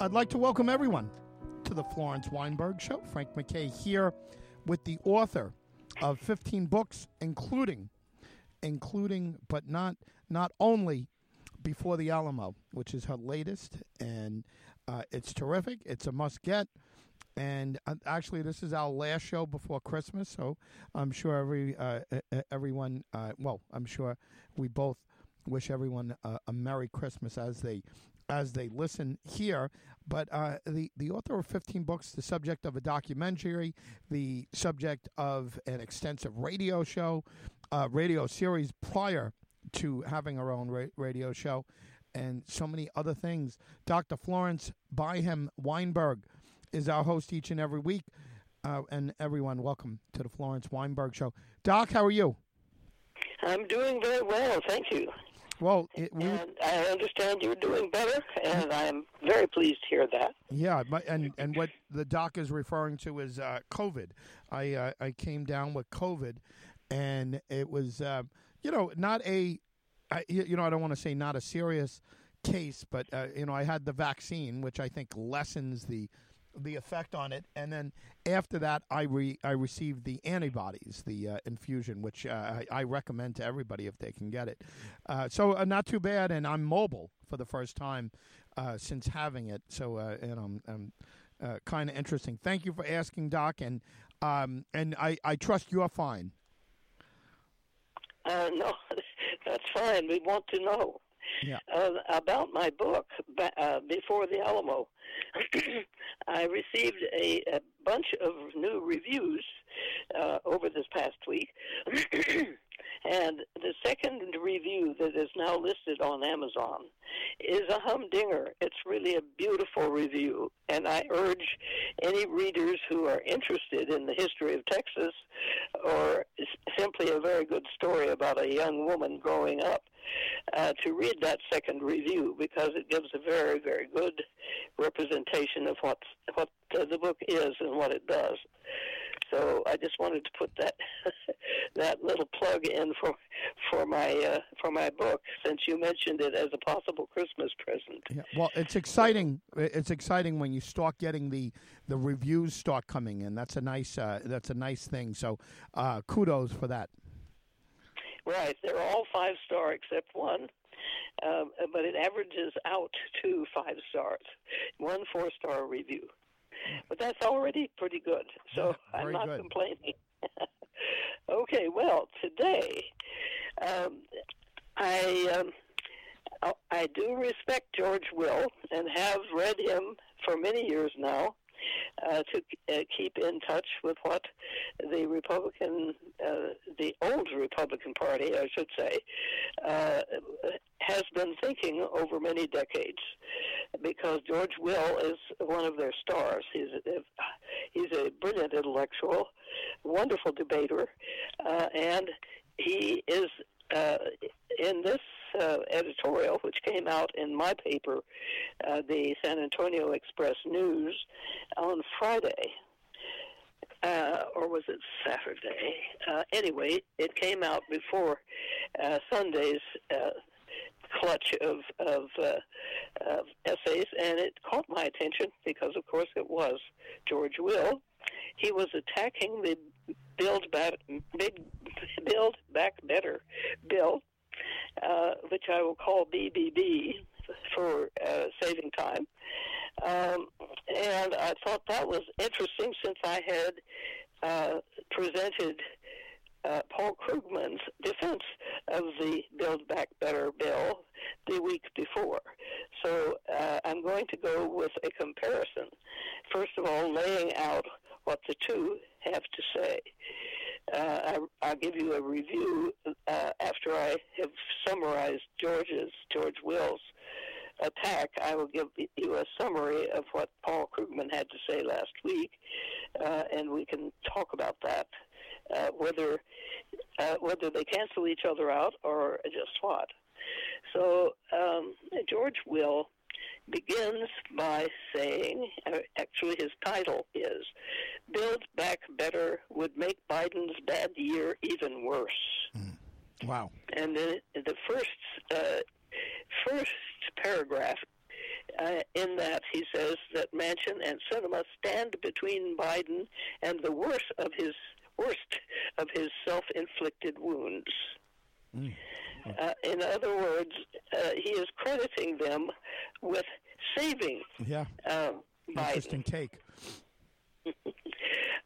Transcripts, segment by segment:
I'd like to welcome everyone to the Florence Weinberg Show. Frank McKay here with the author of 15 books, including, including, but not not only before the Alamo, which is her latest, and uh, it's terrific. It's a must get. And uh, actually, this is our last show before Christmas, so I'm sure every uh, everyone, uh, well, I'm sure we both wish everyone a Merry Christmas as they as they listen here. But uh, the the author of 15 books, the subject of a documentary, the subject of an extensive radio show, uh, radio series prior to having her own ra- radio show, and so many other things. Dr. Florence Byham Weinberg is our host each and every week. Uh, and everyone, welcome to the Florence Weinberg Show. Doc, how are you? I'm doing very well, thank you. Well, it, we, and I understand you're doing better, and I'm very pleased to hear that. Yeah, and and what the doc is referring to is uh, COVID. I uh, I came down with COVID, and it was uh, you know not a I, you know I don't want to say not a serious case, but uh, you know I had the vaccine, which I think lessens the the effect on it, and then after that, I re, I received the antibodies, the uh, infusion, which uh, I, I, recommend to everybody if they can get it. Uh, so uh, not too bad, and I'm mobile for the first time uh, since having it. So uh, and I'm, I'm kind of interesting. Thank you for asking, Doc, and um, and I, I trust you're fine. no, that's fine. We want to know yeah. about my book uh, before the Alamo. I received a, a, bunch of new reviews uh, over this past week. and the second review that is now listed on Amazon is a humdinger. It's really a beautiful review, and I urge any readers who are interested in the history of Texas or simply a very good story about a young woman growing up uh, to read that second review because it gives a very, very good representation of what what uh, the book is and what it does. So I just wanted to put that that little plug in for for my uh, for my book since you mentioned it as a possible Christmas present. Yeah, well, it's exciting. It's exciting when you start getting the the reviews start coming in. That's a nice uh, that's a nice thing. So uh, kudos for that. Right, they're all five star except one. Um, but it averages out to five stars, one four star review. But that's already pretty good, so yeah, I'm not good. complaining. okay, well, today um, I um, I do respect George Will and have read him for many years now uh, to uh, keep in touch with what the Republican, uh, the old Republican Party, I should say, uh, has been thinking over many decades. Because George Will is one of their stars. He's a, he's a brilliant intellectual, wonderful debater, uh, and he is uh, in this uh, editorial, which came out in my paper, uh, the San Antonio Express News, on Friday. Uh, or was it Saturday? Uh, anyway, it came out before uh, Sunday's uh, clutch of of, uh, of essays, and it caught my attention because, of course, it was George Will. He was attacking the Build Back Big Build Back Better bill, uh, which I will call BBB for uh, saving time. Um, and I thought that was interesting since I had uh, presented uh, Paul Krugman's defense of the Build Back Better bill the week before. So uh, I'm going to go with a comparison. First of all, laying out what the two have to say. Uh, I, will give you a review uh, after I have summarized George's George Will's attack. I will give you a summary of what Paul Krugman had to say last week, uh, and we can talk about that. Uh, whether uh, whether they cancel each other out or just what. So um, George Will begins by saying, uh, actually, his title is Build Back Better Would Make Biden's Bad Year Even Worse. Mm. Wow. And then the first, uh, first paragraph uh, in that he says that Manchin and Sinema stand between Biden and the worst of his worst of his self-inflicted wounds. Mm. Uh, in other words, uh, he is crediting them with saving. Yeah. Um, Interesting take.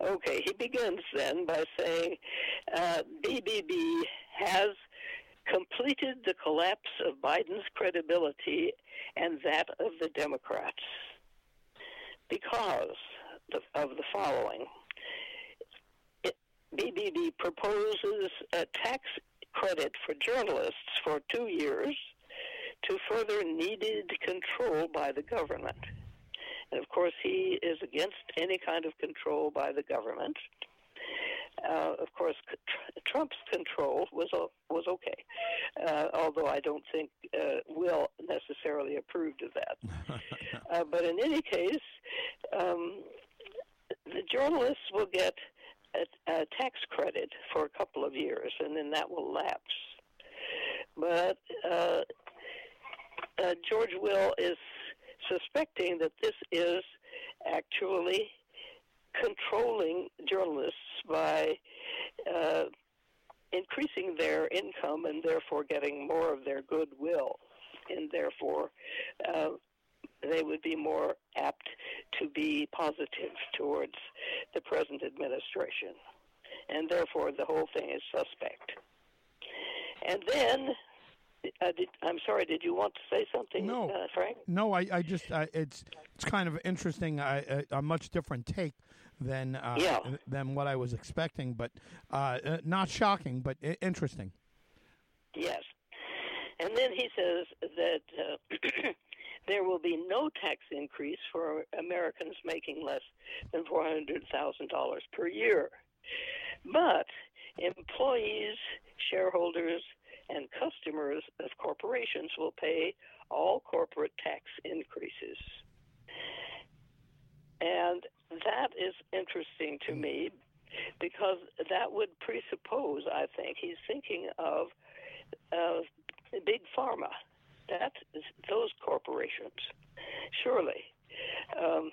okay, he begins then by saying uh, BBB has completed the collapse of Biden's credibility and that of the Democrats because of the following. It, BBB proposes a tax credit for journalists for two years to further needed control by the government. And of course, he is against any kind of control by the government. Uh, of course, Trump's control was was okay, uh, although I don't think uh, Will necessarily approved of that. Uh, but in any case, um, the journalists will get a, a tax credit for a couple of years, and then that will lapse. But uh, uh, George Will is suspecting that this is actually controlling journalists by uh, increasing their income and therefore getting more of their goodwill, and therefore uh, they would be more apt to be positive towards the present administration. And therefore, the whole thing is suspect. And then uh, did, I'm sorry. Did you want to say something, no, uh, Frank? No, I, I just uh, it's it's kind of interesting. a, a, much different take than uh, yeah. than what I was expecting, but uh, uh, not shocking, but interesting. Yes, and then he says that there will be no tax increase for Americans making less than four hundred thousand dollars per year, but employees, shareholders and customers of corporations will pay all corporate tax increases. And that is interesting to me because that would presuppose, I think, he's thinking of uh, big pharma, that those corporations, surely, um,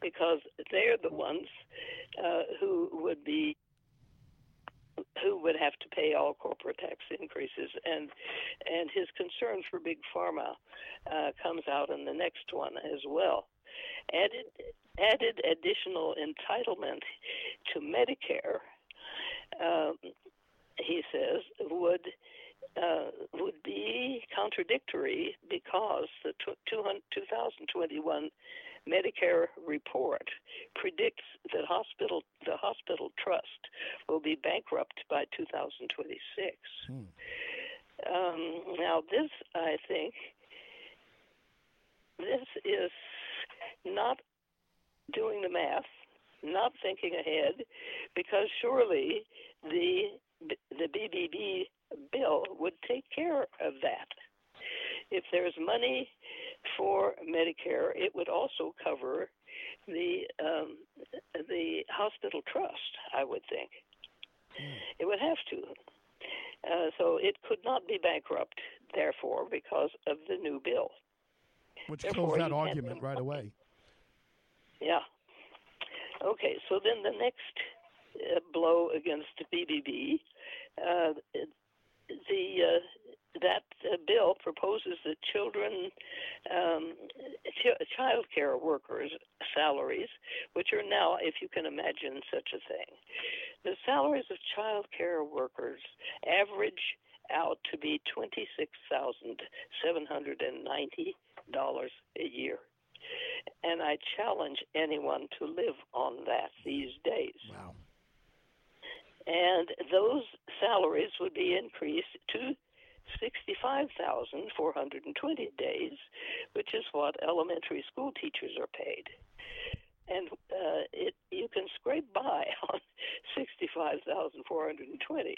because they're the ones uh, who would be who would have to pay all corporate tax increases, and and his concern for big pharma uh, comes out in the next one as well. Added added additional entitlement to Medicare, um, he says, would uh, would be contradictory because the 2021 Medicare report predicts that hospital the hospital trust will be bankrupt by 2026. Hmm. Um, now, this I think this is not doing the math, not thinking ahead, because surely the the BBB bill would take care of that. If there's money for Medicare, it would also cover the um, the hospital trust. I would think it would have to. Uh, so it could not be bankrupt, therefore, because of the new bill. Which kills that argument right away. Yeah. Okay, so then the next uh, blow against the BBB, uh, the uh, that uh, bill proposes that children, um, ch- child care workers' salaries, which are now, if you can imagine such a thing, the salaries of child care workers average out to be $26,790 a year. And I challenge anyone to live on that these days. Wow. And those salaries would be increased to 65,420 days, which is what elementary school teachers are paid. And uh, it you can scrape by on 65,420.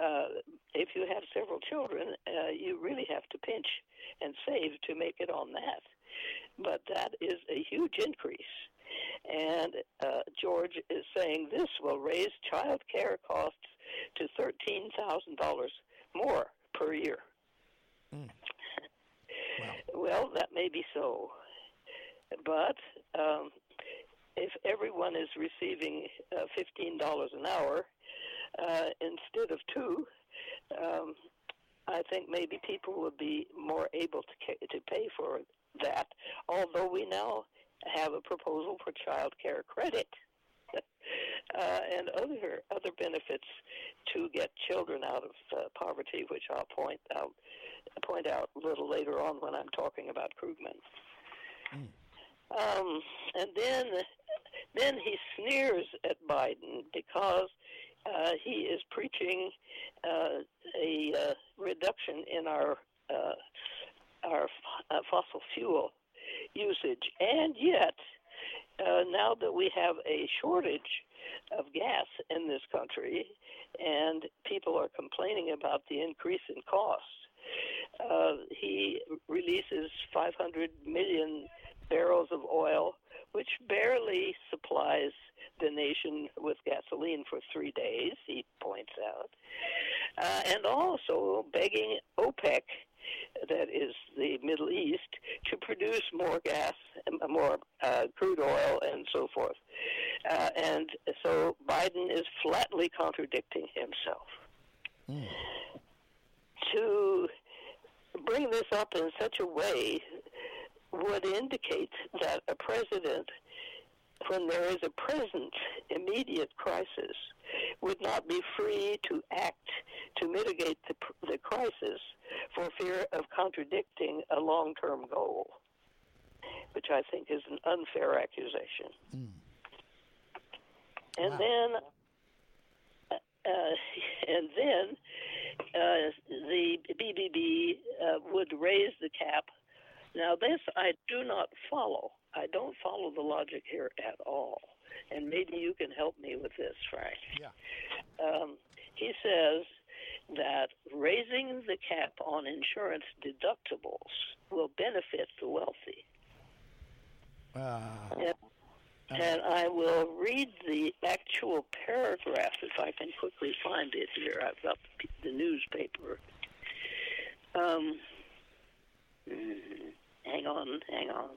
Uh, if you have several children, uh, you really have to pinch and save to make it on that. But that is a huge increase. And uh, George is saying this will raise child care costs to $13,000 more per year. Mm. Wow. Well, that may be so. but um, if everyone is receiving uh, fifteen dollars an hour uh, instead of two, um, I think maybe people would be more able to ca- to pay for that. Although we now have a proposal for child care credit. Uh, and other other benefits to get children out of uh, poverty, which I'll point out point out a little later on when I'm talking about Krugman. Mm. Um, and then then he sneers at Biden because uh, he is preaching uh, a uh, reduction in our uh, our uh, fossil fuel usage, and yet uh, now that we have a shortage of gas in this country, and people are complaining about the increase in cost, uh, he releases 500 million barrels of oil, which barely supplies the nation with gasoline for three days, he points out, uh, and also begging OPEC, that is the Middle East, to produce more gas, more uh, crude oil, and so forth. Uh, and so Biden is flatly contradicting himself. Mm. To bring this up in such a way would indicate that a president when there is a present immediate crisis, would not be free to act to mitigate the, the crisis for fear of contradicting a long term goal, which I think is an unfair accusation. Mm. And wow. then, uh, and then uh, the BBB uh, would raise the cap. Now, this I do not follow. I don't follow the logic here at all. And maybe you can help me with this, Frank. Yeah. Um, he says that raising the cap on insurance deductibles will benefit the wealthy. Uh, and, and I will read the actual paragraph if I can quickly find it here. I've got the newspaper. Um, mm, hang on, hang on.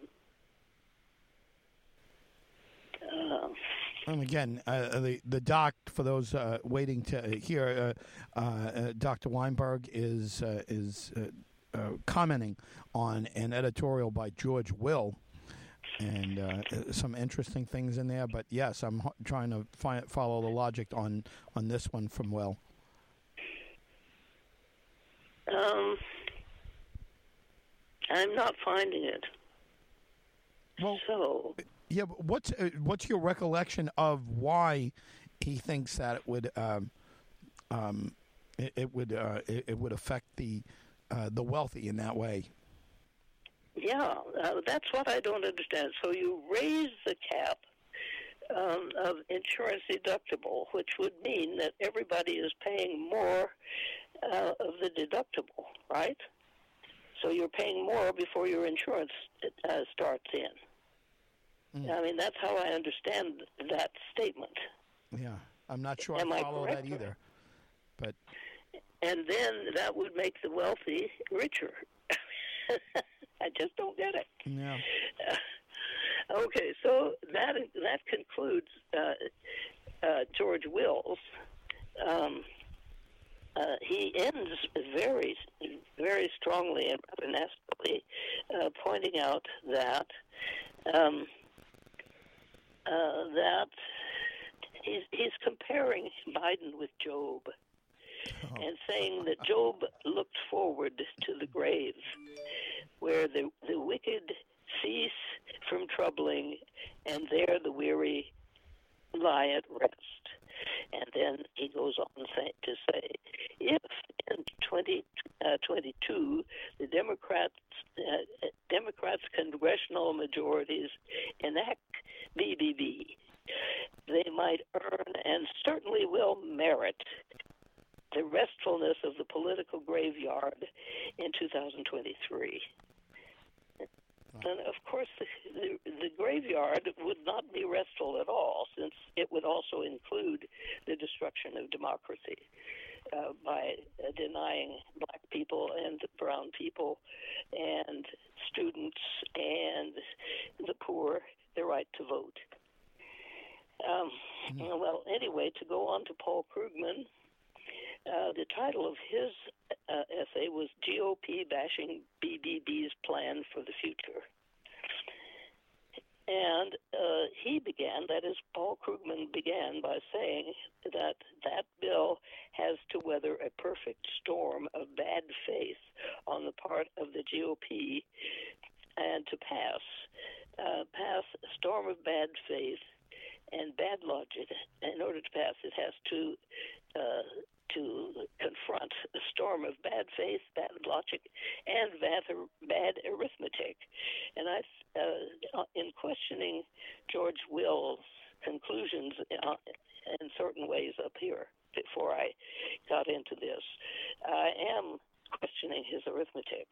Um, and again, uh, the the doc for those uh, waiting to hear, uh, uh Dr. Weinberg is uh, is uh, commenting on an editorial by George Will, and some interesting things in there. But yes, I'm h- trying to find, follow the logic on on this one from Will. Um, I'm not finding it. Well, so yeah, but what's uh, what's your recollection of why he thinks that it would um, um, it, it, would uh, it, it, would affect the uh, the wealthy in that way? Yeah, uh, that's what I don't understand. So you raise the cap um, of insurance deductible, which would mean that everybody is paying more uh, of the deductible, right? So you're paying more before your insurance uh, starts in. Mm. I mean, that's how I understand that statement. Yeah, I'm not sure Am I follow I that either. But and then that would make the wealthy richer. I just don't get it. Yeah. Uh, okay, so that that concludes uh, uh, George Will's. Um, uh, he ends very, very strongly and rather uh, pointing out that um, uh, that he's he's comparing Biden with Job. Oh. And saying that Job looked forward to the grave, where the the wicked cease from troubling, and there the weary lie at rest. And then he goes on say, to say, 2022 uh, the Democrats uh, Democrats congressional majorities enact BBB, they might earn and certainly will merit the restfulness of the political graveyard in 2023. And of course, the, the, the, graveyard would not be restful at all, since it would also include the destruction of democracy. Uh, by denying black people and brown people and students and the poor the right to vote. Um, mm. Well, anyway, to go on to Paul Krugman, uh, the title of his uh, essay was GOP Bashing BBB's Plan for the Future. And uh, he began, that is, Paul Krugman began by saying that that bill has to weather a perfect storm of bad faith on the part of the GOP and to pass, uh, pass a storm of bad faith and bad logic. In order to pass, it has to uh, to confront a storm of bad faith, bad logic, and bad, bad arithmetic. And I, uh, in questioning George Will's conclusions uh, in certain ways up here before I got into this, I am questioning his arithmetic.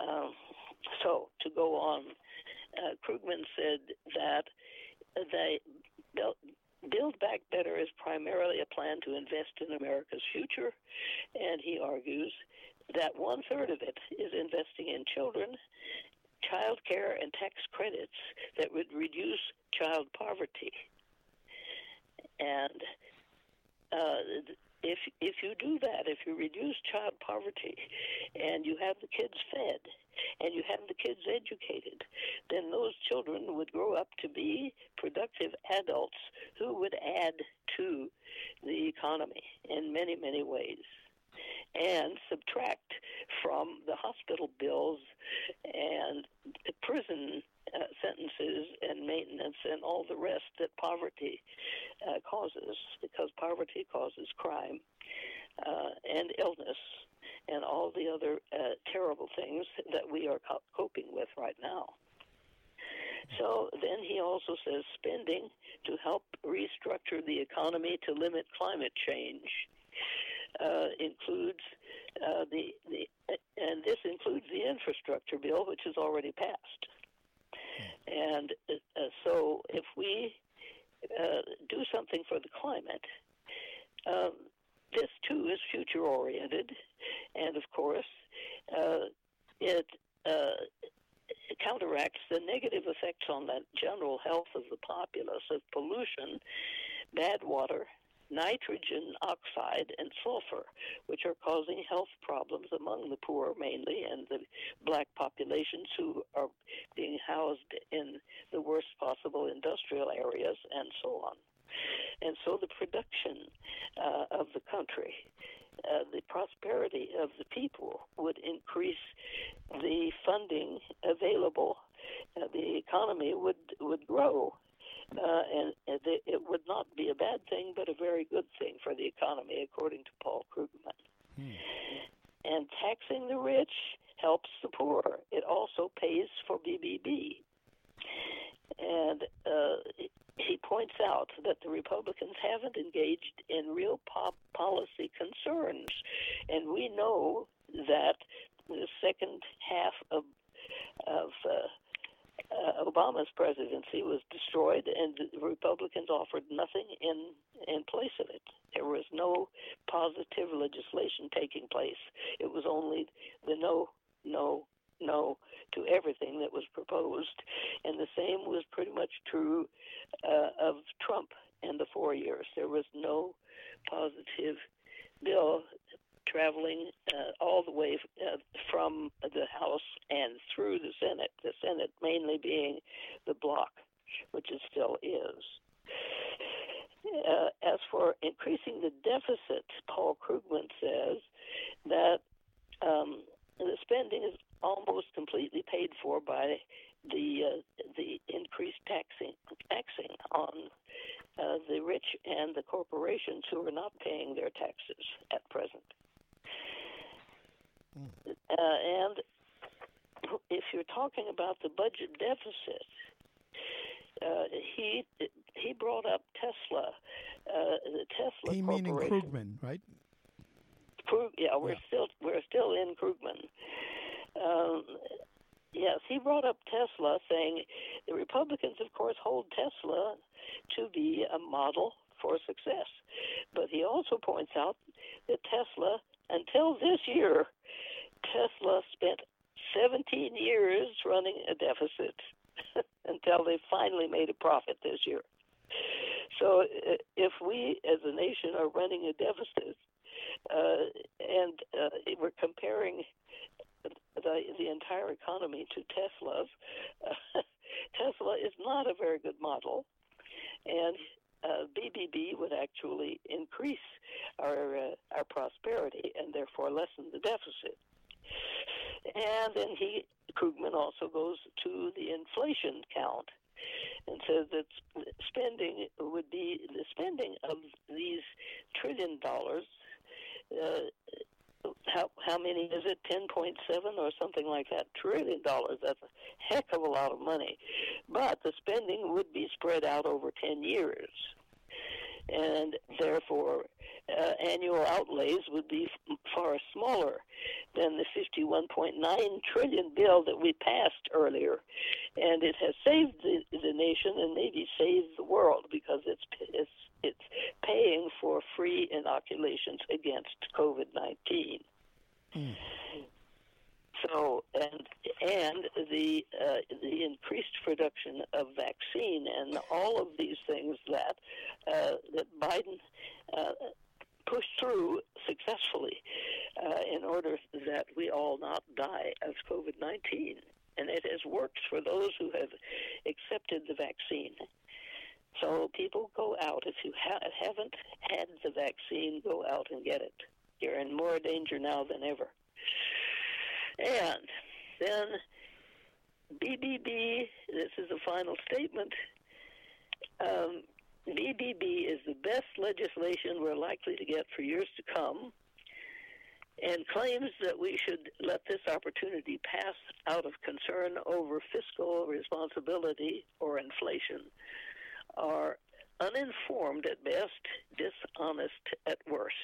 Um, so to go on, uh, Krugman said that they Build Back Better is primarily a plan to invest in America's future, and he argues that one third of it is investing in children, child care, and tax credits that would reduce child poverty. And uh, if if you do that, if you reduce child poverty, and you have the kids fed, and you have the kids educated, then those children would grow up to be productive adults who would add to the economy in many many ways and subtract from the hospital bills and prison uh, sentences and maintenance and all the rest that poverty uh, causes, because poverty causes crime uh, and illness and all the other uh, terrible things that we are coping with right now. So then he also says spending to help restructure the economy to limit climate change uh, includes uh, the, the and this includes the infrastructure bill, which is already passed. And uh, so, if we uh, do something for the climate, um, this too is future oriented, and of course, uh, it uh, counteracts the negative effects on the general health of the populace of pollution, bad water, nitrogen oxide and sulfur, which are causing health problems among the poor mainly and the black populations who are being housed in the worst possible industrial areas and so on. And so the production uh, of the country, uh, the prosperity of the people would increase the funding available. Uh, the economy would would grow uh, and, and it would not be a bad thing, but a very good thing for the economy, according to Paul Krugman. Hmm. And taxing the rich helps the poor. It also pays for BBB. And uh, he points out that the Republicans haven't engaged in real policy concerns. And we know that the second half of, of uh, uh, Obama's presidency was destroyed, and the Republicans offered nothing in in place of it. There was no positive legislation taking place. It was only the no, no, no to everything that was proposed, and the same was pretty much true uh, of Trump and the four years. There was no positive bill traveling uh, all the way uh, from the House and through the Senate, the Senate mainly being the block, which it still is. Uh, as for increasing the deficit, Paul Krugman says that um, the spending is almost completely paid for by the uh, the increased taxing taxing on uh, the rich and the corporations who are not paying their taxes at present. Uh, and if you're talking about the budget deficit, uh, he he brought up Tesla, uh, the Tesla. He meaning Krugman, right? Krug, yeah, we're yeah. still we're still in Krugman. Um, yes, he brought up Tesla, saying the Republicans, of course, hold Tesla to be a model for success. But he also points out that Tesla, until this year, Tesla spent 17 years running a deficit until they finally made a profit this year. So uh, if we as a nation are running a deficit uh, and uh, we're comparing the, the entire economy to Tesla's, Tesla is not a very good model. And uh, BBB would actually increase our uh, our prosperity and therefore lessen the deficit. And then he Krugman also goes to the inflation count and says that spending would be the spending of these trillion dollars. Uh, how how many is it? Ten point seven or something like that trillion dollars. That's a heck of a lot of money, but the spending would be spread out over ten years, and therefore uh, annual outlays would be far smaller than the 51.9 trillion bill that we passed earlier, and it has saved the, the nation and maybe saved the world because it's it's it's paying for free inoculations against COVID-19. Mm. So and and the uh, the increased production of vaccine and all of these things that uh, that Biden uh, pushed through successfully uh, in order that we all not die of COVID 19. And it has worked for those who have accepted the vaccine. So people go out. If you ha- haven't had the vaccine, go out and get it. You're in more danger now than ever. And then BBB, this is the final statement. Um, BBB is the best legislation we're likely to get for years to come and claims that we should let this opportunity pass out of concern over fiscal responsibility or inflation are uninformed at best, dishonest at worst.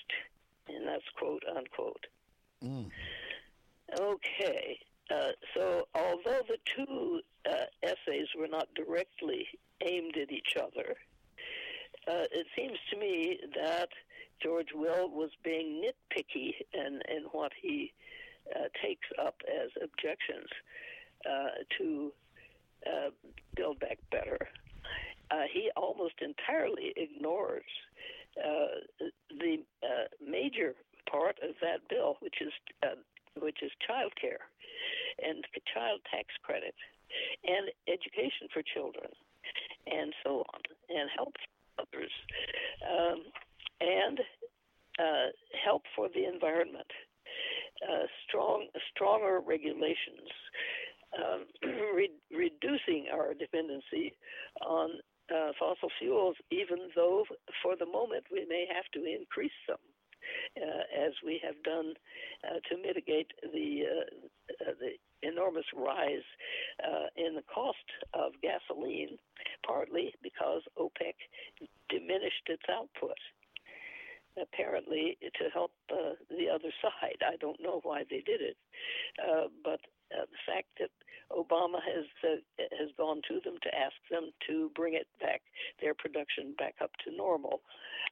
And that's quote unquote. Mm. Okay. Uh, so, although the two uh, essays were not directly aimed at each other, uh, it seems to me that George Will was being nitpicky in, in what he uh, takes up as objections uh, to uh, Build Back Better. Uh, he almost entirely ignores uh, the major part of that bill, which is which is child care and child tax credit and education for children and so on and help for others, um, and uh, help for the environment, uh, strong, stronger regulations, um, re- reducing our dependency on uh, fossil fuels, even though for the moment we may have to increase them. Uh, as we have done uh, to mitigate the uh, uh the enormous rise uh, in the cost of gasoline, partly because OPEC diminished its output. Apparently, to help uh, the other side. I don't know why they did it, but the fact that Obama has has gone to them to ask them to bring it back, their production back up to normal,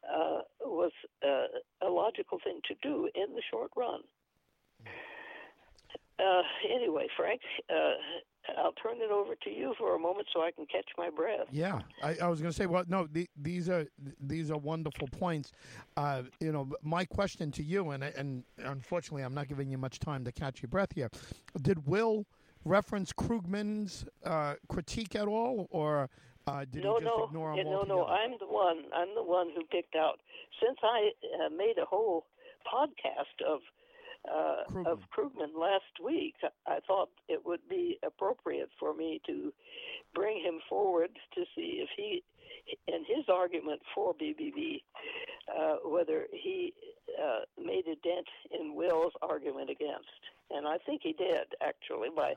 uh, was uh, a logical thing to do in the short run. Uh, anyway, Frank, uh, I'll turn it over to you for a moment so I can catch my breath. Yeah, I, I was going to say, well, no, the, these are these are wonderful points. Uh, you know, my question to you, and and unfortunately, I'm not giving you much time to catch your breath here. Did Will reference Krugman's uh, critique at all, or uh, did no, he just no, ignore him yeah, no, no. I'm the one. I'm the one who picked out. Since I uh, made a whole podcast of uh, Krugman. of Krugman last week, I thought it would be appropriate for me to bring him forward to see if he, in his argument for BBB, uh, whether he uh, made a dent in Will's argument against. And I think he did, actually, by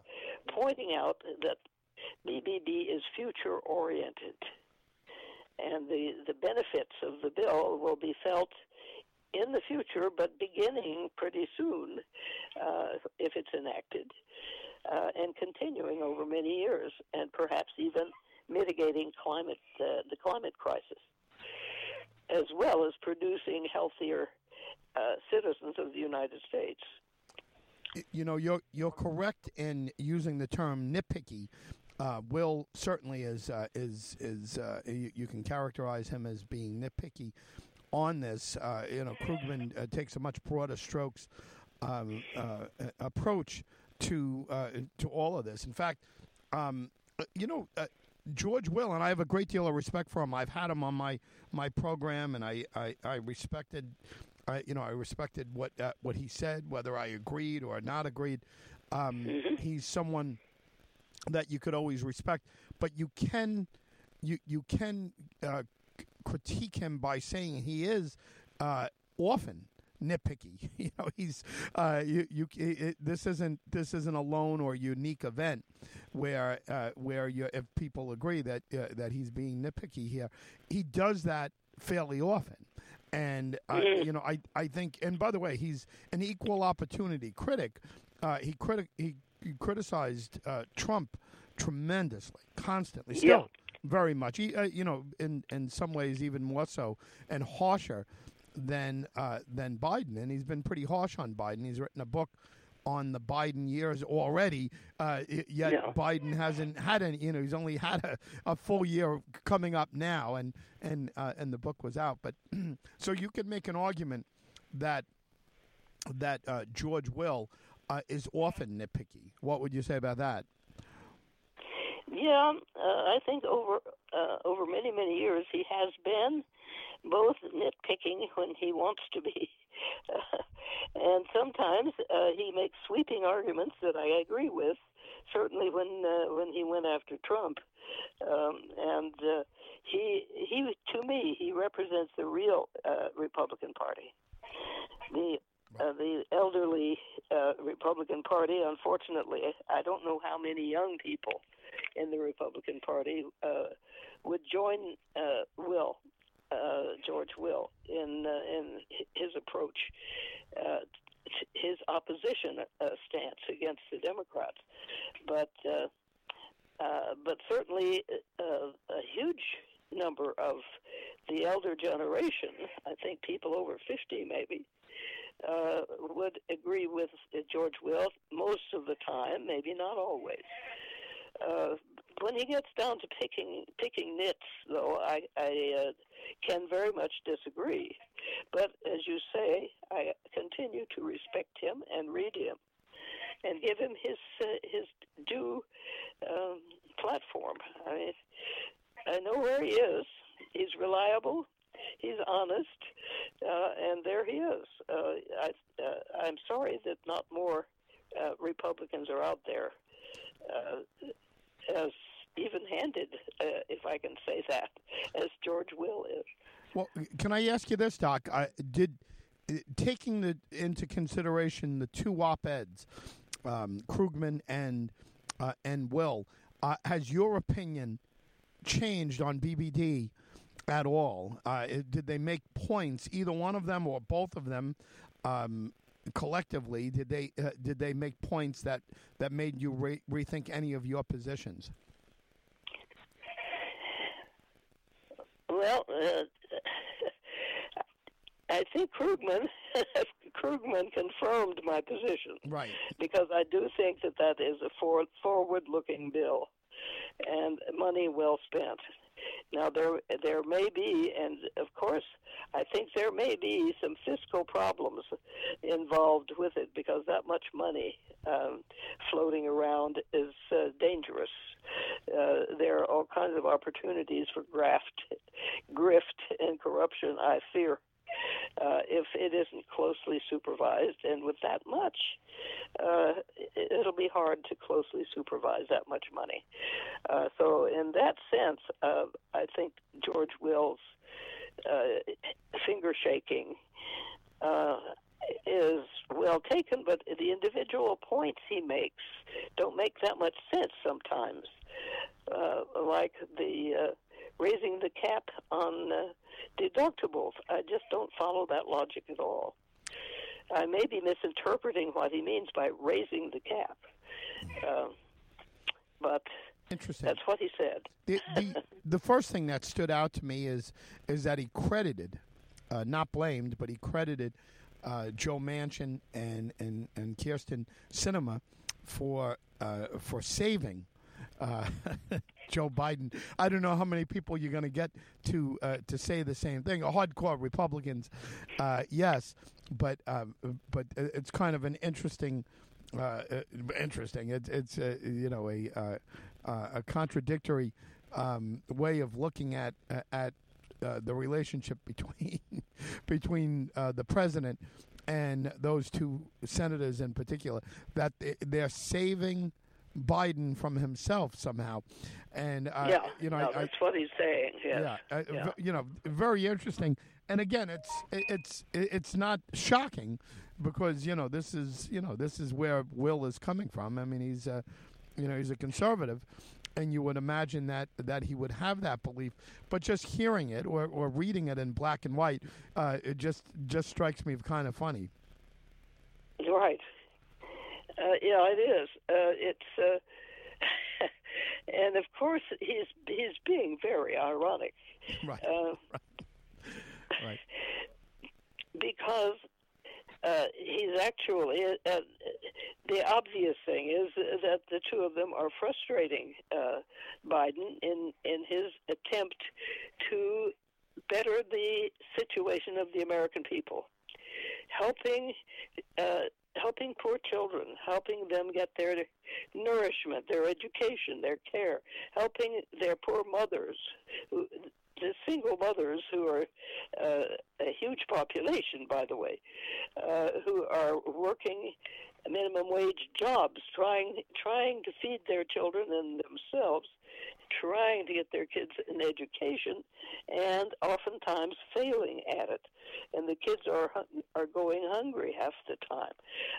pointing out that BBB is future oriented. And the, the benefits of the bill will be felt in the future, but beginning pretty soon uh, if it's enacted, uh, and continuing over many years, and perhaps even mitigating climate uh, the climate crisis, as well as producing healthier uh, citizens of the United States. You know, you're you're correct in using the term nitpicky. Uh, Will certainly is uh, is is uh, you, you, can characterize him as being nitpicky on this. Uh, you know, Krugman uh, takes a much broader strokes um, approach to to all of this. In fact, um, you know, George Will, and I have a great deal of respect for him. I've had him on my my program, and I I, I respected. I, you know, I respected what uh, what he said, whether I agreed or not agreed. Um, mm-hmm. He's someone that you could always respect, but you can you you can uh, critique him by saying he is uh, often nitpicky. you know, he's uh, you you it, this isn't this isn't a lone or unique event where uh, where you if people agree that uh, that he's being nitpicky here. He does that fairly often. And uh, mm-hmm. you know, I, I think, and by the way, he's an equal opportunity critic. Uh, he critic he, he criticized uh, Trump tremendously, constantly, still yeah. very much. He, you know, in in some ways even more so and harsher than uh, than Biden, and he's been pretty harsh on Biden. He's written a book on the Biden years already. Uh, yet yeah. Biden hasn't had any. You know, he's only had a, a full year coming up now, and and uh, and the book was out. But so you could make an argument that that uh, George Will uh, is often nitpicky. What would you say about that? Yeah, uh, I think over uh, over many many years he has been both nitpicking when he wants to be, and sometimes uh, he makes sweeping arguments that I agree with. Certainly, when uh, when he went after Trump, um, and uh, he he to me he represents the real uh, Republican Party. The uh, the elderly uh, Republican Party, unfortunately, I don't know how many young people in the Republican Party uh, would join uh, Will uh, George Will in uh, in his approach, uh, his opposition uh, stance against the Democrats, but uh, but certainly uh, a huge number of the elder generation, I think people over 50 maybe, uh, would agree with George Will most of the time, maybe not always. Uh, when he gets down to picking picking nits, though, I, I uh, can very much disagree. But as you say, I continue to respect him and read him, and give him his uh, his due um, platform. I mean, I know where he is. He's reliable. He's honest, uh, and there he is. Uh, I, uh, I'm sorry that not more uh, Republicans are out there uh, as even-handed, uh, if I can say that, as George Will is. Well, can I ask you this, Doc? I did taking the, into consideration the two op-eds, um, Krugman and uh, and Will. Uh, has your opinion changed on BBB at all? Uh, did they make points, either one of them or both of them, um, collectively? Did they uh, did they make points that that made you re- rethink any of your positions? Well, uh, I think Krugman Krugman confirmed my position. Right. Because I do think that that is a for, forward-looking bill, and money well spent. Now there there may be, and of course, I think there may be some fiscal problems involved with it because that much money um, floating around is uh, dangerous. Uh, there are all kinds of opportunities for graft, grift, and corruption. I fear uh, if it isn't closely supervised. And with that much, uh, it'll be hard to closely supervise that much money. Uh, so, in that sense, uh, I think George Will's uh, finger shaking is well taken, but the individual points he makes don't make that much sense sometimes. Uh, like the uh, raising the cap on uh, deductibles. I just don't follow that logic at all. I may be misinterpreting what he means by raising the cap, uh, but Interesting. that's what he said. The, the, the first thing that stood out to me is is that he credited, uh, not blamed, but he credited uh, Joe Manchin and and and Kyrsten Sinema for uh, for saving. Uh, Joe Biden. I don't know how many people you're going to get to uh, to say the same thing. Hardcore Republicans, uh, yes, but um, but it's kind of an interesting, uh, interesting. It's it's you know a a contradictory um, way of looking at at uh, the relationship between between uh, the president and those two senators in particular that they're saving Biden from himself somehow, and uh, yeah, you know, no, I, that's I, what he's saying. Yes. Yeah, uh, yeah. you know, very interesting. And again, it's it's it's not shocking because you know this is you know this is where Will is coming from. I mean, he's a you know he's a conservative, and you would imagine that that he would have that belief. But just hearing it or, or reading it in black and white, uh, it just just strikes me kind of funny. Right. Uh, yeah, it is. Uh, it's, uh, and of course, he's he's being very ironic. Right. Uh, right. right. Because uh, he's actually uh, the obvious thing is that the two of them are frustrating uh, Biden in in his attempt to better the situation of the American people, helping uh, helping poor children, helping them get their nourishment, their education, their care, helping their poor mothers, who, the single mothers who are uh, a huge population, by the way, uh, who are working minimum wage jobs, trying trying to feed their children and themselves, trying to get their kids an education, and oftentimes failing at it, and the kids are are going hungry half the time.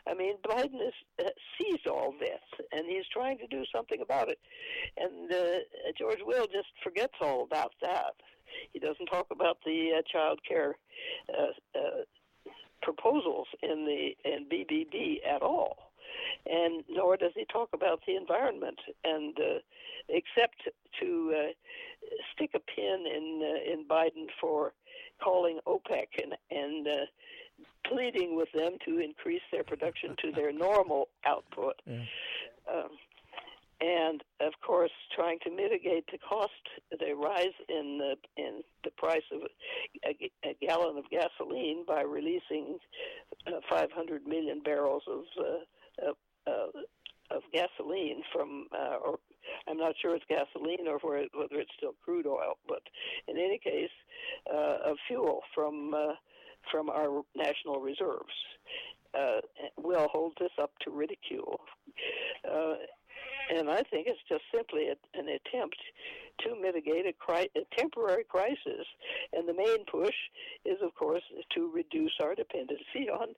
I mean, Biden is, uh, sees all this, and he's trying to do something about it, and uh, George Will just forgets all about that. He doesn't talk about the uh, child care uh, uh, proposals in the in BBB at all, and nor does he talk about the environment, and uh, except to uh, stick a pin in uh, in Biden for calling OPEC and and uh, pleading with them to increase their production to their normal output. Yeah. Um, and of course, trying to mitigate the cost, the rise in the in the price of a, a gallon of gasoline by releasing uh, 500 million barrels of uh, of, uh, of gasoline from, uh, or I'm not sure it's gasoline or whether it's still crude oil, but in any case, uh, of fuel from uh, from our national reserves. Uh, will hold this up to ridicule. And I think it's just simply a, an attempt to mitigate a, cri- a temporary crisis. And the main push is, of course, to reduce our dependency on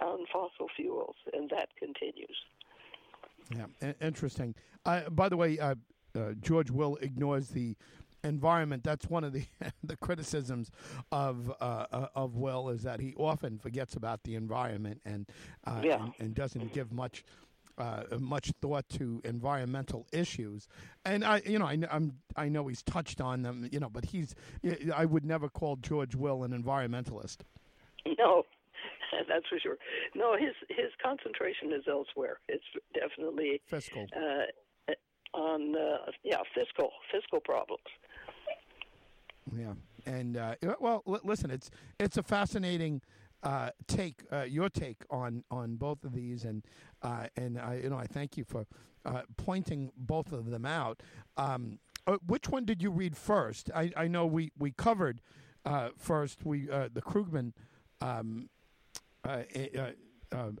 on fossil fuels, and that continues. Yeah, interesting. Uh, by the way, uh, uh, George Will ignores the environment. That's one of the the criticisms of uh, uh, of Will is that he often forgets about the environment and uh, yeah. and, and, doesn't give much uh, much thought to environmental issues, and I, you know, I, I'm, I know he's touched on them, you know, but he's, I would never call George Will an environmentalist. No, that's for sure. No, his his concentration is elsewhere. It's definitely fiscal. Uh, on uh, yeah, fiscal fiscal problems. Yeah, and uh, well, listen, it's it's a fascinating uh, take uh, your take on on both of these, and uh, and I you know I thank you for uh, pointing both of them out. Um, uh, which one did you read first? I, I know we we covered uh, first we the Krugman um,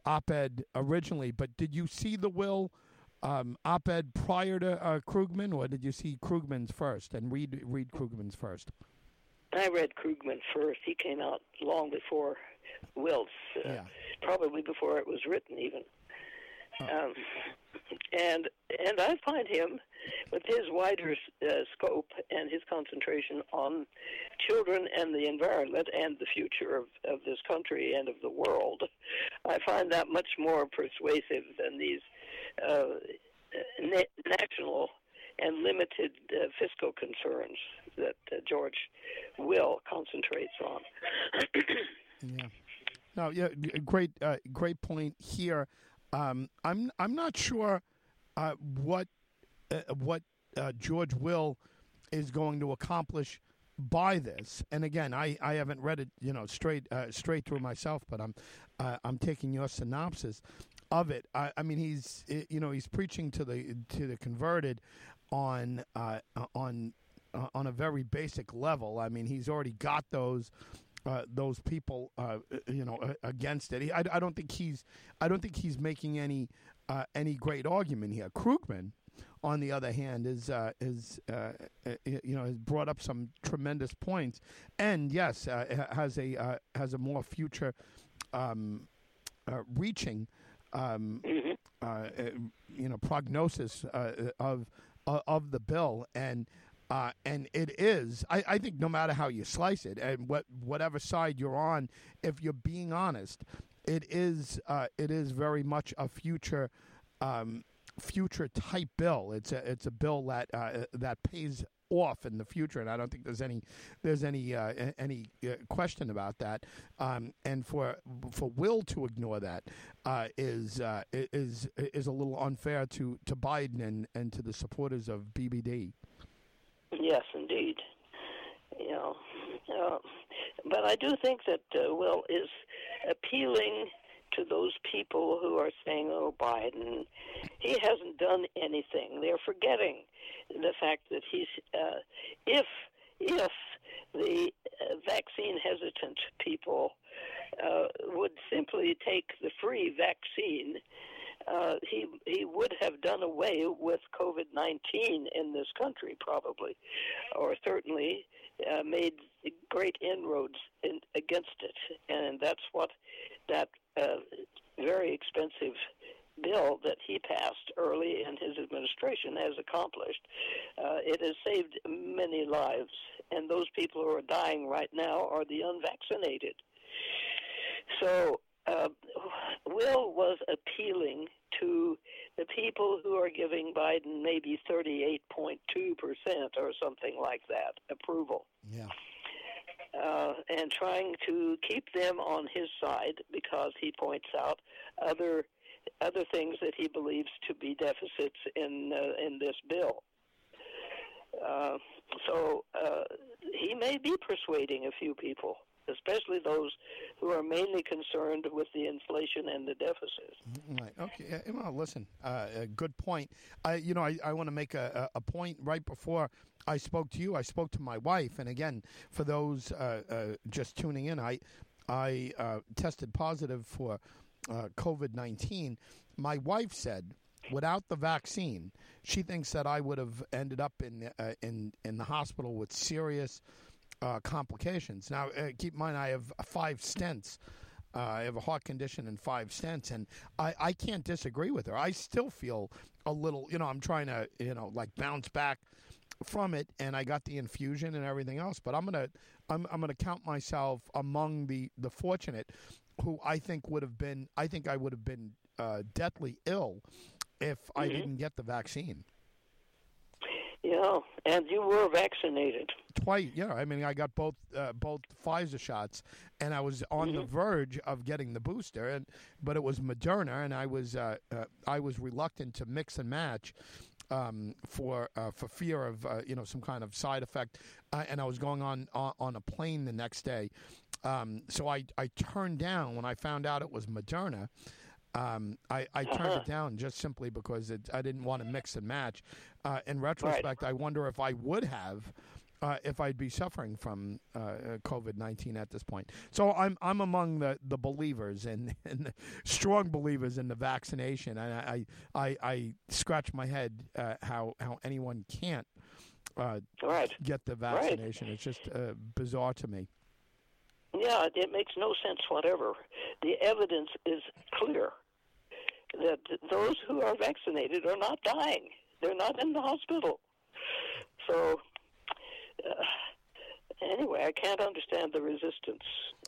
op-ed originally, but did you see the will? Um, op-ed prior to Krugman, or did you see Krugman's first and read read Krugman's first? I read Krugman first. He came out long before Wills, uh, yeah. probably before it was written even. Oh. Um, and and I find him with his wider uh, scope and his concentration on children and the environment and the future of, of this country and of the world. I find that much more persuasive than these uh, na- national and limited uh, fiscal concerns that uh, George Will concentrates on. yeah. No, yeah, great, uh, great point here. Um, I'm I'm not sure uh, what uh, what uh, George Will is going to accomplish by this. And again, I, I haven't read it, you know, straight uh, straight through myself, but I'm uh, I'm taking your synopsis of it. I, I, mean, he's you know he's preaching to the to the converted on uh, on uh, on a very basic level. I mean, he's already got those. Uh, those people, uh, you know, against it. He, I, I, don't think he's, I don't think he's making any, any great argument here. Krugman, on the other hand, is uh, is uh, you know has brought up some tremendous points, and yes, uh, has a has a more future um, reaching um, mm-hmm. uh, uh, you know prognosis uh, of of the bill and. Uh, and it is, I, I, think, no matter how you slice it, and what whatever side you're on, if you're being honest, it is uh, it is very much a future um, future type bill. It's a it's a bill that uh, that pays off in the future, and I don't think there's any there's any uh, any uh, question about that. Um, and for for Will to ignore that uh, is uh, is is a little unfair to, to Biden and, and to the supporters of BBB. Yes, indeed. You know, uh, but I do think that uh, Will is appealing to those people who are saying, "Oh, Biden, he hasn't done anything." They're forgetting the fact that he's uh, if if the uh, vaccine hesitant people uh, would simply take the free vaccine, uh, he he would have done away with COVID nineteen in this country probably, or certainly uh, made great inroads in, against it, and that's what that uh, very expensive bill that he passed early in his administration has accomplished. Uh, it has saved many lives, and those people who are dying right now are the unvaccinated. So, uh, Will was appealing to the people who are giving Biden maybe 38.2% or something like that approval. Yeah. Uh, and trying to keep them on his side because he points out other other things that he believes to be deficits in uh, in this bill. Uh, so uh, he may be persuading a few people, especially those who are mainly concerned with the inflation and the deficit. Mm-hmm. Right. Okay. Well, listen. Uh, a good point. I, you know, I, I want to make a, a point right before I spoke to you. I spoke to my wife, and again, for those uh, uh, just tuning in, I I tested positive for uh, COVID 19, my wife said, without the vaccine, she thinks that I would have ended up in, uh, in, in the hospital with serious uh, complications. Now, uh, keep in mind, I have five stents. Uh, I have a heart condition and five stents, and I, I can't disagree with her. I still feel a little, you know, I'm trying to, you know, like bounce back from it and I got the infusion and everything else but I'm going to I'm I'm to count myself among the the fortunate who I think would have been, I think I would have been uh, deathly ill if mm-hmm. I didn't get the vaccine. Yeah, and you were vaccinated twice. Yeah, I mean, I got both uh, both Pfizer shots, and I was on mm-hmm. the verge of getting the booster, and but it was Moderna, and I was uh, uh, I was reluctant to mix and match um, for uh, for fear of uh, you know some kind of side effect, uh, and I was going on, on, on a plane the next day, um, so I I turned down when I found out it was Moderna. Um, I, I turned uh-huh. it down just simply because it, I didn't want to mix and match. Uh, in retrospect, right. I wonder if I would have uh, if I'd be suffering from uh, uh COVID nineteen at this point. So I'm I'm among the, the believers and, and strong believers in the vaccination, and I I, I scratch my head uh, how how anyone can't uh, right. get the vaccination. Right. It's just uh, bizarre to me. Yeah, it makes no sense whatever. The evidence is clear that those who are vaccinated are not dying. They're not in the hospital. So uh, anyway, I can't understand the resistance.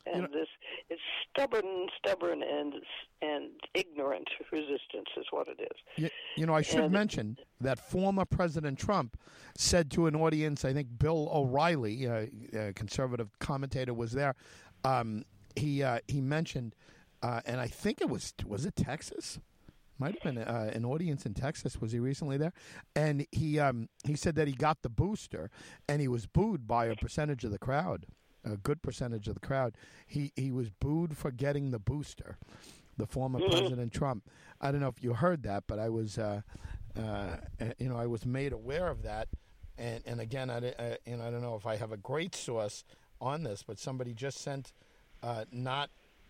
And you know, this it's stubborn, stubborn, and and ignorant resistance is what it is. You, you know, I should and, mention that former President Trump said to an audience, I think Bill O'Reilly, a, a conservative commentator, was there. Um, he uh, he mentioned, uh, and I think it was was it Texas. Might have been uh, an audience in Texas. Was he recently there? And he um, he said that he got the booster, and he was booed by a percentage of the crowd, a good percentage of the crowd. He he was booed for getting the booster, the former Mhm. President Trump. I don't know if you heard that, but I was, uh, uh, you know, I was made aware of that. And and again, I, I you know I don't know if I have a great source on this, but somebody just sent uh, not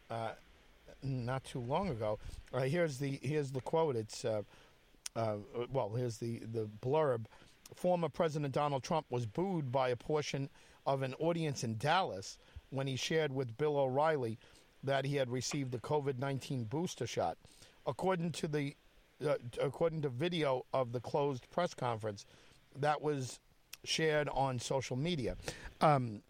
uh, not too long ago. Right, here's the here's the quote. It's uh, uh, well, here's the the blurb. Former President Donald Trump was booed by a portion of an audience in Dallas when he shared with Bill O'Reilly that he had received the COVID nineteen booster shot. According to the uh, according to video of the closed press conference that was shared on social media. Um,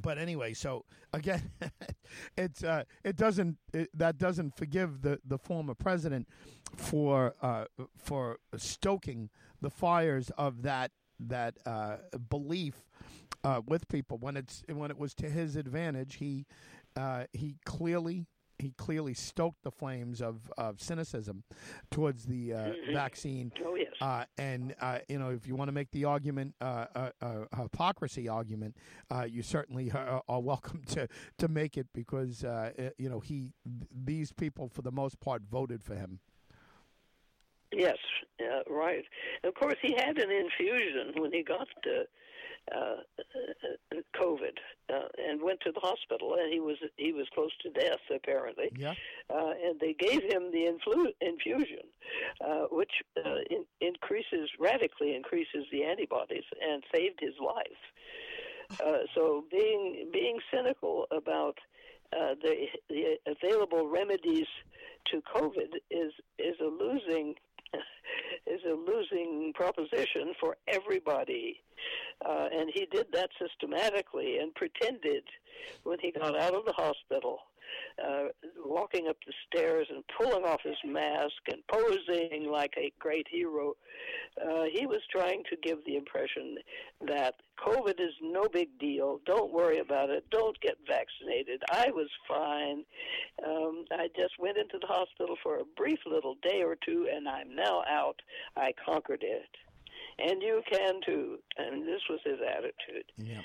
but anyway, so again, it's uh, it doesn't it, that doesn't forgive the, the former president for uh, for stoking the fires of that that uh, belief uh, with people when it's when it was to his advantage. He uh, he clearly he clearly stoked the flames of, of cynicism towards the uh, Mhm. vaccine Oh yes. uh, and uh, you know, if you want to make the argument, uh, uh, uh, hypocrisy argument, uh, you certainly are, are welcome to to make it because you know he these people for the most part voted for him. Yes, right. Of course, he had an infusion when he got uh, uh, COVID uh, and went to the hospital, and he was he was close to death apparently. Yeah, Uh, and they gave him the influ- infusion, uh, which uh, in- increases radically increases the antibodies and saved his life. Uh, so being being cynical about uh, the the available remedies to COVID is is a losing is a losing proposition for everybody. Uh, and he did that systematically and pretended when he got out of the hospital, uh, walking up the stairs and pulling off his mask and posing like a great hero. Uh, he was trying to give the impression that COVID is no big deal. Don't worry about it. Don't get vaccinated. I was fine. Um, I just went into the hospital for a brief little day or two, and I'm now out. I conquered it. And you can too. And this was his attitude. yeah,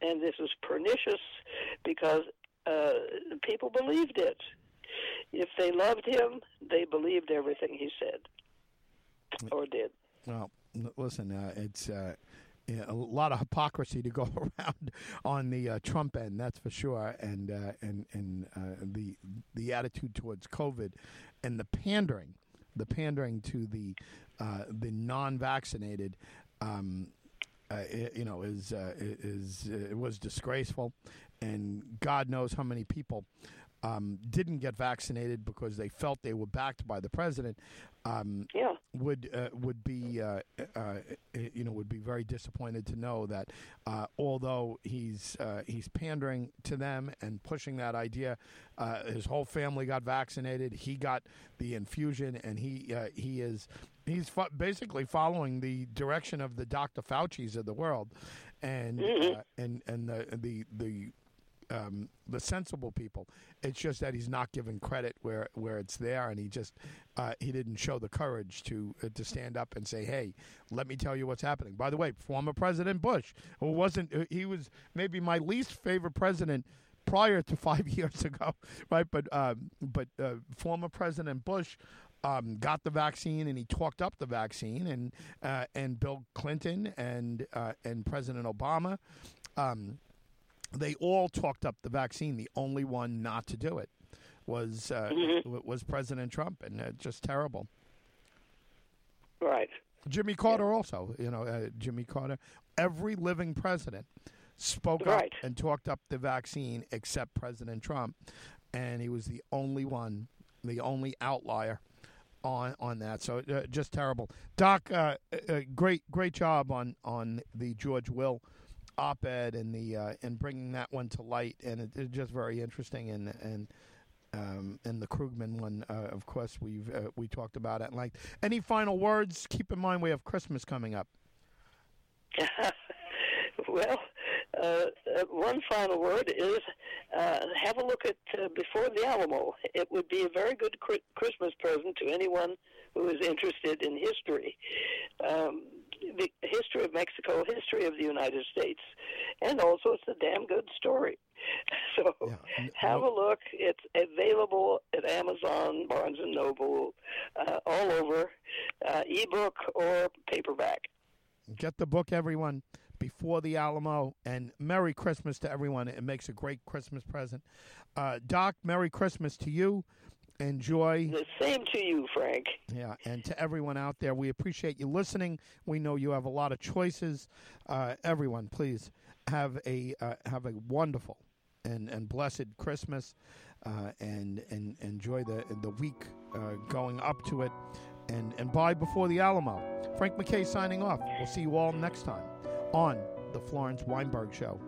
And this was pernicious because uh, people believed it. If they loved him, they believed everything he said or did. Well, listen, uh, it's. Uh, a lot of hypocrisy to go around on the uh, Trump end, that's for sure, and uh, and and uh, the the attitude towards COVID, and the pandering, the pandering to the uh, the non-vaccinated, um, uh, you know, is uh, is uh, it was disgraceful, and God knows how many people um, didn't get vaccinated because they felt they were backed by the president. Um, Yeah. would uh, would be uh, uh, you know would be very disappointed to know that uh, although he's uh, he's pandering to them and pushing that idea, uh, his whole family got vaccinated. He got the infusion, and he uh, he is he's fo- basically following the direction of the Dr. Fauci's of the world, and Mhm. uh, and and the the the um, the sensible people. It's just that he's not given credit where where it's there, and he just uh, he didn't show the courage to uh, to stand up and say, "Hey, let me tell you what's happening." By the way, former President Bush, who wasn't uh, he was maybe my least favorite president prior to five years ago, right? But um, but uh, former President Bush. Um, got the vaccine and he talked up the vaccine and uh, and Bill Clinton and uh, and President Obama um, they all talked up the vaccine. The only one not to do it was uh, Mhm. was President Trump, and uh, just terrible. Right. Jimmy Carter also, you know, uh, Jimmy Carter. Every living president spoke Right. up and talked up the vaccine except President Trump, and he was the only one, the only outlier on on that. So uh, just terrible. Doc, uh, uh, great great job on on the George Will op-ed and the uh, and bringing that one to light, and it, it's just very interesting. And and um, and the Krugman one, uh, of course, we've uh, we talked about at length. Any final words? Keep in mind we have Christmas coming up. Well, uh, uh, one final word is uh, have a look at uh, Before the Alamo. It would be a very good Christmas present to anyone who is interested in history. Um, the history of Mexico, history of the United States, and also it's a damn good story. So yeah. have a look. It's available at Amazon, Barnes and Noble, uh, all over, uh, ebook or paperback. Get the book, everyone, before the Alamo, and Merry Christmas to everyone. It makes a great Christmas present. Uh, Doc, Merry Christmas to you. Enjoy. The same to you, Frank. Yeah, and to everyone out there, we appreciate you listening. We know you have a lot of choices. Uh, everyone, please have a uh, have a wonderful and, and blessed Christmas, uh, and and enjoy the the week uh, going up to it, and and buy before the Alamo. Frank McKay signing off. We'll see you all next time on the Florence Weinberg Show.